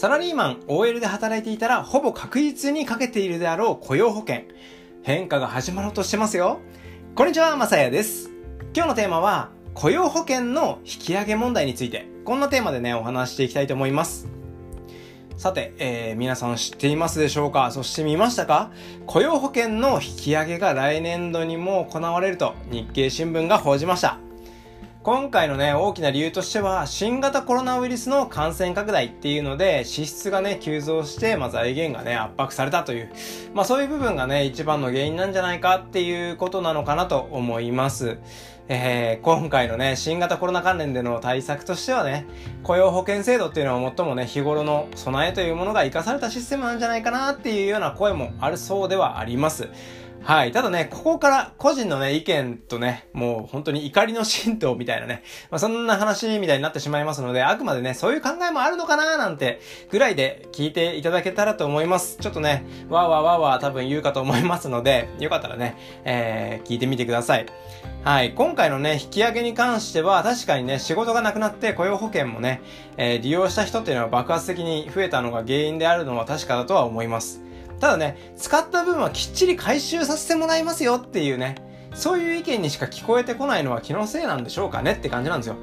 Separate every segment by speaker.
Speaker 1: サラリーマン OL で働いていたらほぼ確実にかけているであろう雇用保険。変化が始まろうとしてますよ。こんにちは、まさやです。今日のテーマは雇用保険の引き上げ問題について、こんなテーマでね、お話していきたいと思います。さて、えー、皆さん知っていますでしょうか？そして見ましたか？雇用保険の引き上げが来年度にも行われると日経新聞が報じました。今回のね、大きな理由としては、新型コロナウイルスの感染拡大っていうので、支出がね、急増して、まあ財源がね、圧迫されたという、まあそういう部分がね、一番の原因なんじゃないかっていうことなのかなと思います。えー、今回のね、新型コロナ関連での対策としてはね、雇用保険制度っていうのは最もね、日頃の備えというものが活かされたシステムなんじゃないかなっていうような声もあるそうではあります。はい。ただね、ここから個人のね、意見とね、もう本当に怒りの神道みたいなね、まあ、そんな話みたいになってしまいますので、あくまでね、そういう考えもあるのかななんてぐらいで聞いていただけたらと思います。ちょっとね、わーわーわーわー多分言うかと思いますので、よかったらね、えー、聞いてみてください。はい。今回のね、引き上げに関しては、確かにね、仕事がなくなって雇用保険もね、えー、利用した人っていうのは爆発的に増えたのが原因であるのは確かだとは思います。ただね、使った分はきっちり回収させてもらいますよっていうね、そういう意見にしか聞こえてこないのは気のせいなんでしょうかねって感じなんですよ。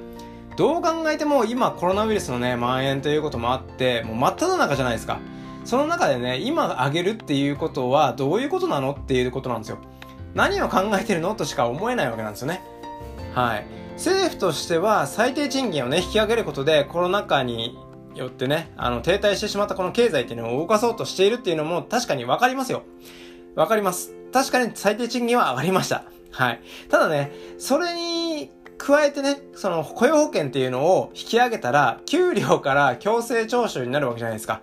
Speaker 1: どう考えても今コロナウイルスのね、蔓延ということもあって、もう真っ只中じゃないですか。その中でね、今あげるっていうことはどういうことなのっていうことなんですよ。何を考えてるのとしか思えないわけなんですよね。はい。政府としては最低賃金をね、引き上げることでコロナ禍によってね、あの、停滞してしまったこの経済っていうのを動かそうとしているっていうのも確かにわかりますよ。わかります。確かに最低賃金は上がりました。はい。ただね、それに加えてね、その雇用保険っていうのを引き上げたら、給料から強制徴収になるわけじゃないですか。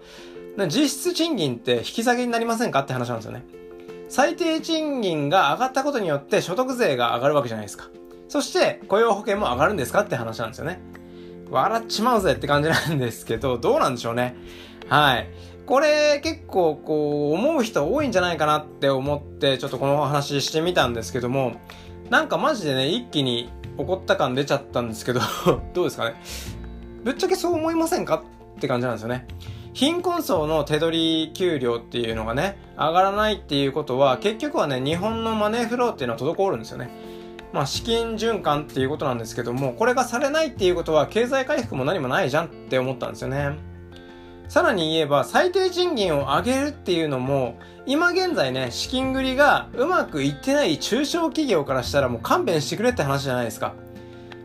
Speaker 1: 実質賃金って引き下げになりませんかって話なんですよね。最低賃金が上がったことによって所得税が上がるわけじゃないですか。そして雇用保険も上がるんですかって話なんですよね。笑っちまうぜって感じなんですけど、どうなんでしょうね。はい。これ結構こう思う人多いんじゃないかなって思ってちょっとこの話してみたんですけども、なんかマジでね、一気に怒った感出ちゃったんですけど どうですかね。ぶっちゃけそう思いませんかって感じなんですよね。貧困層の手取り給料っていうのがね、上がらないっていうことは、結局はね、日本のマネーフローっていうのは滞るんですよね。まあ、資金循環っていうことなんですけども、これがされないっていうことは、経済回復も何もないじゃんって思ったんですよね。さらに言えば、最低賃金を上げるっていうのも、今現在ね、資金繰りがうまくいってない中小企業からしたらもう勘弁してくれって話じゃないですか。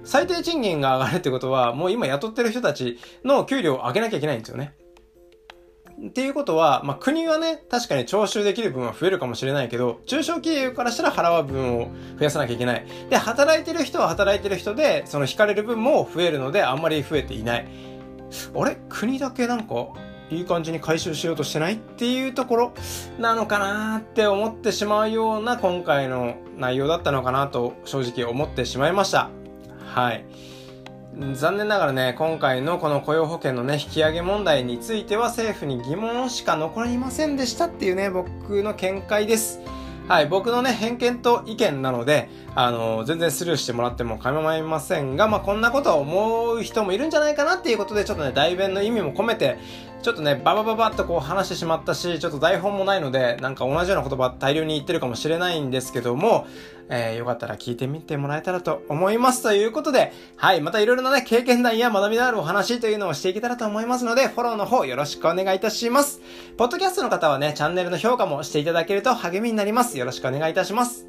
Speaker 1: 最低賃金が上がるってことは、もう今雇ってる人たちの給料を上げなきゃいけないんですよね。っていうことは、まあ、国はね、確かに徴収できる分は増えるかもしれないけど、中小企業からしたら払う分を増やさなきゃいけない。で、働いてる人は働いてる人で、その引かれる分も増えるので、あんまり増えていない。あれ？国だけなんか、いい感じに回収しようとしてないっていうところ？なのかなって思ってしまうような今回の内容だったのかなと正直思ってしまいました。はい。残念ながらね、今回のこの雇用保険のね、引き上げ問題については政府に疑問しか残りませんでしたっていうね、僕の見解です。はい、僕のね、偏見と意見なので、あの、全然スルーしてもらっても構いませんが、まあ、こんなことを思う人もいるんじゃないかなっていうことで、ちょっとね、代弁の意味も込めて、ちょっとね、ババババッとこう話してしまったし、ちょっと台本もないので、なんか同じような言葉大量に言ってるかもしれないんですけども、えー、よかったら聞いてみてもらえたらと思いますということで、はい、またいろいろなね、経験談や学びのあるお話というのをしていけたらと思いますので、フォローの方よろしくお願いいたします。ポッドキャストの方はね、チャンネルの評価もしていただけると励みになります。よろしくお願いいたします。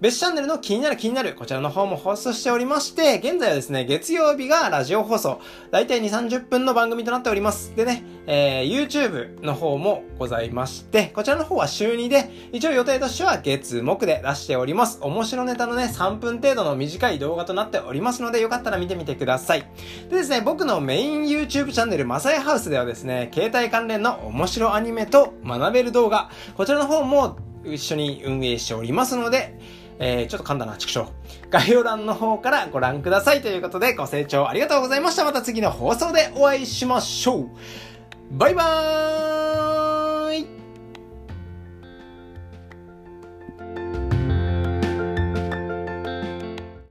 Speaker 1: 別チャンネルの気になる気になる、こちらの方も放送しておりまして、現在はですね、月曜日がラジオ放送、だいたい2、30分の番組となっております。でね、えー、YouTube の方もございまして、こちらの方は週2で、一応予定としては月、木で出しております。面白ネタのね、3分程度の短い動画となっておりますので、よかったら見てみてください。でですね、僕のメイン YouTube チャンネル、マサヤハウスではですね、携帯関連の面白アニメと学べる動画、こちらの方も一緒に運営しておりますので、えー、ちょっと噛んだな、畜生。概要欄の方からご覧くださいということで、ご清聴ありがとうございました。また次の放送でお会いしましょう。バイバーイ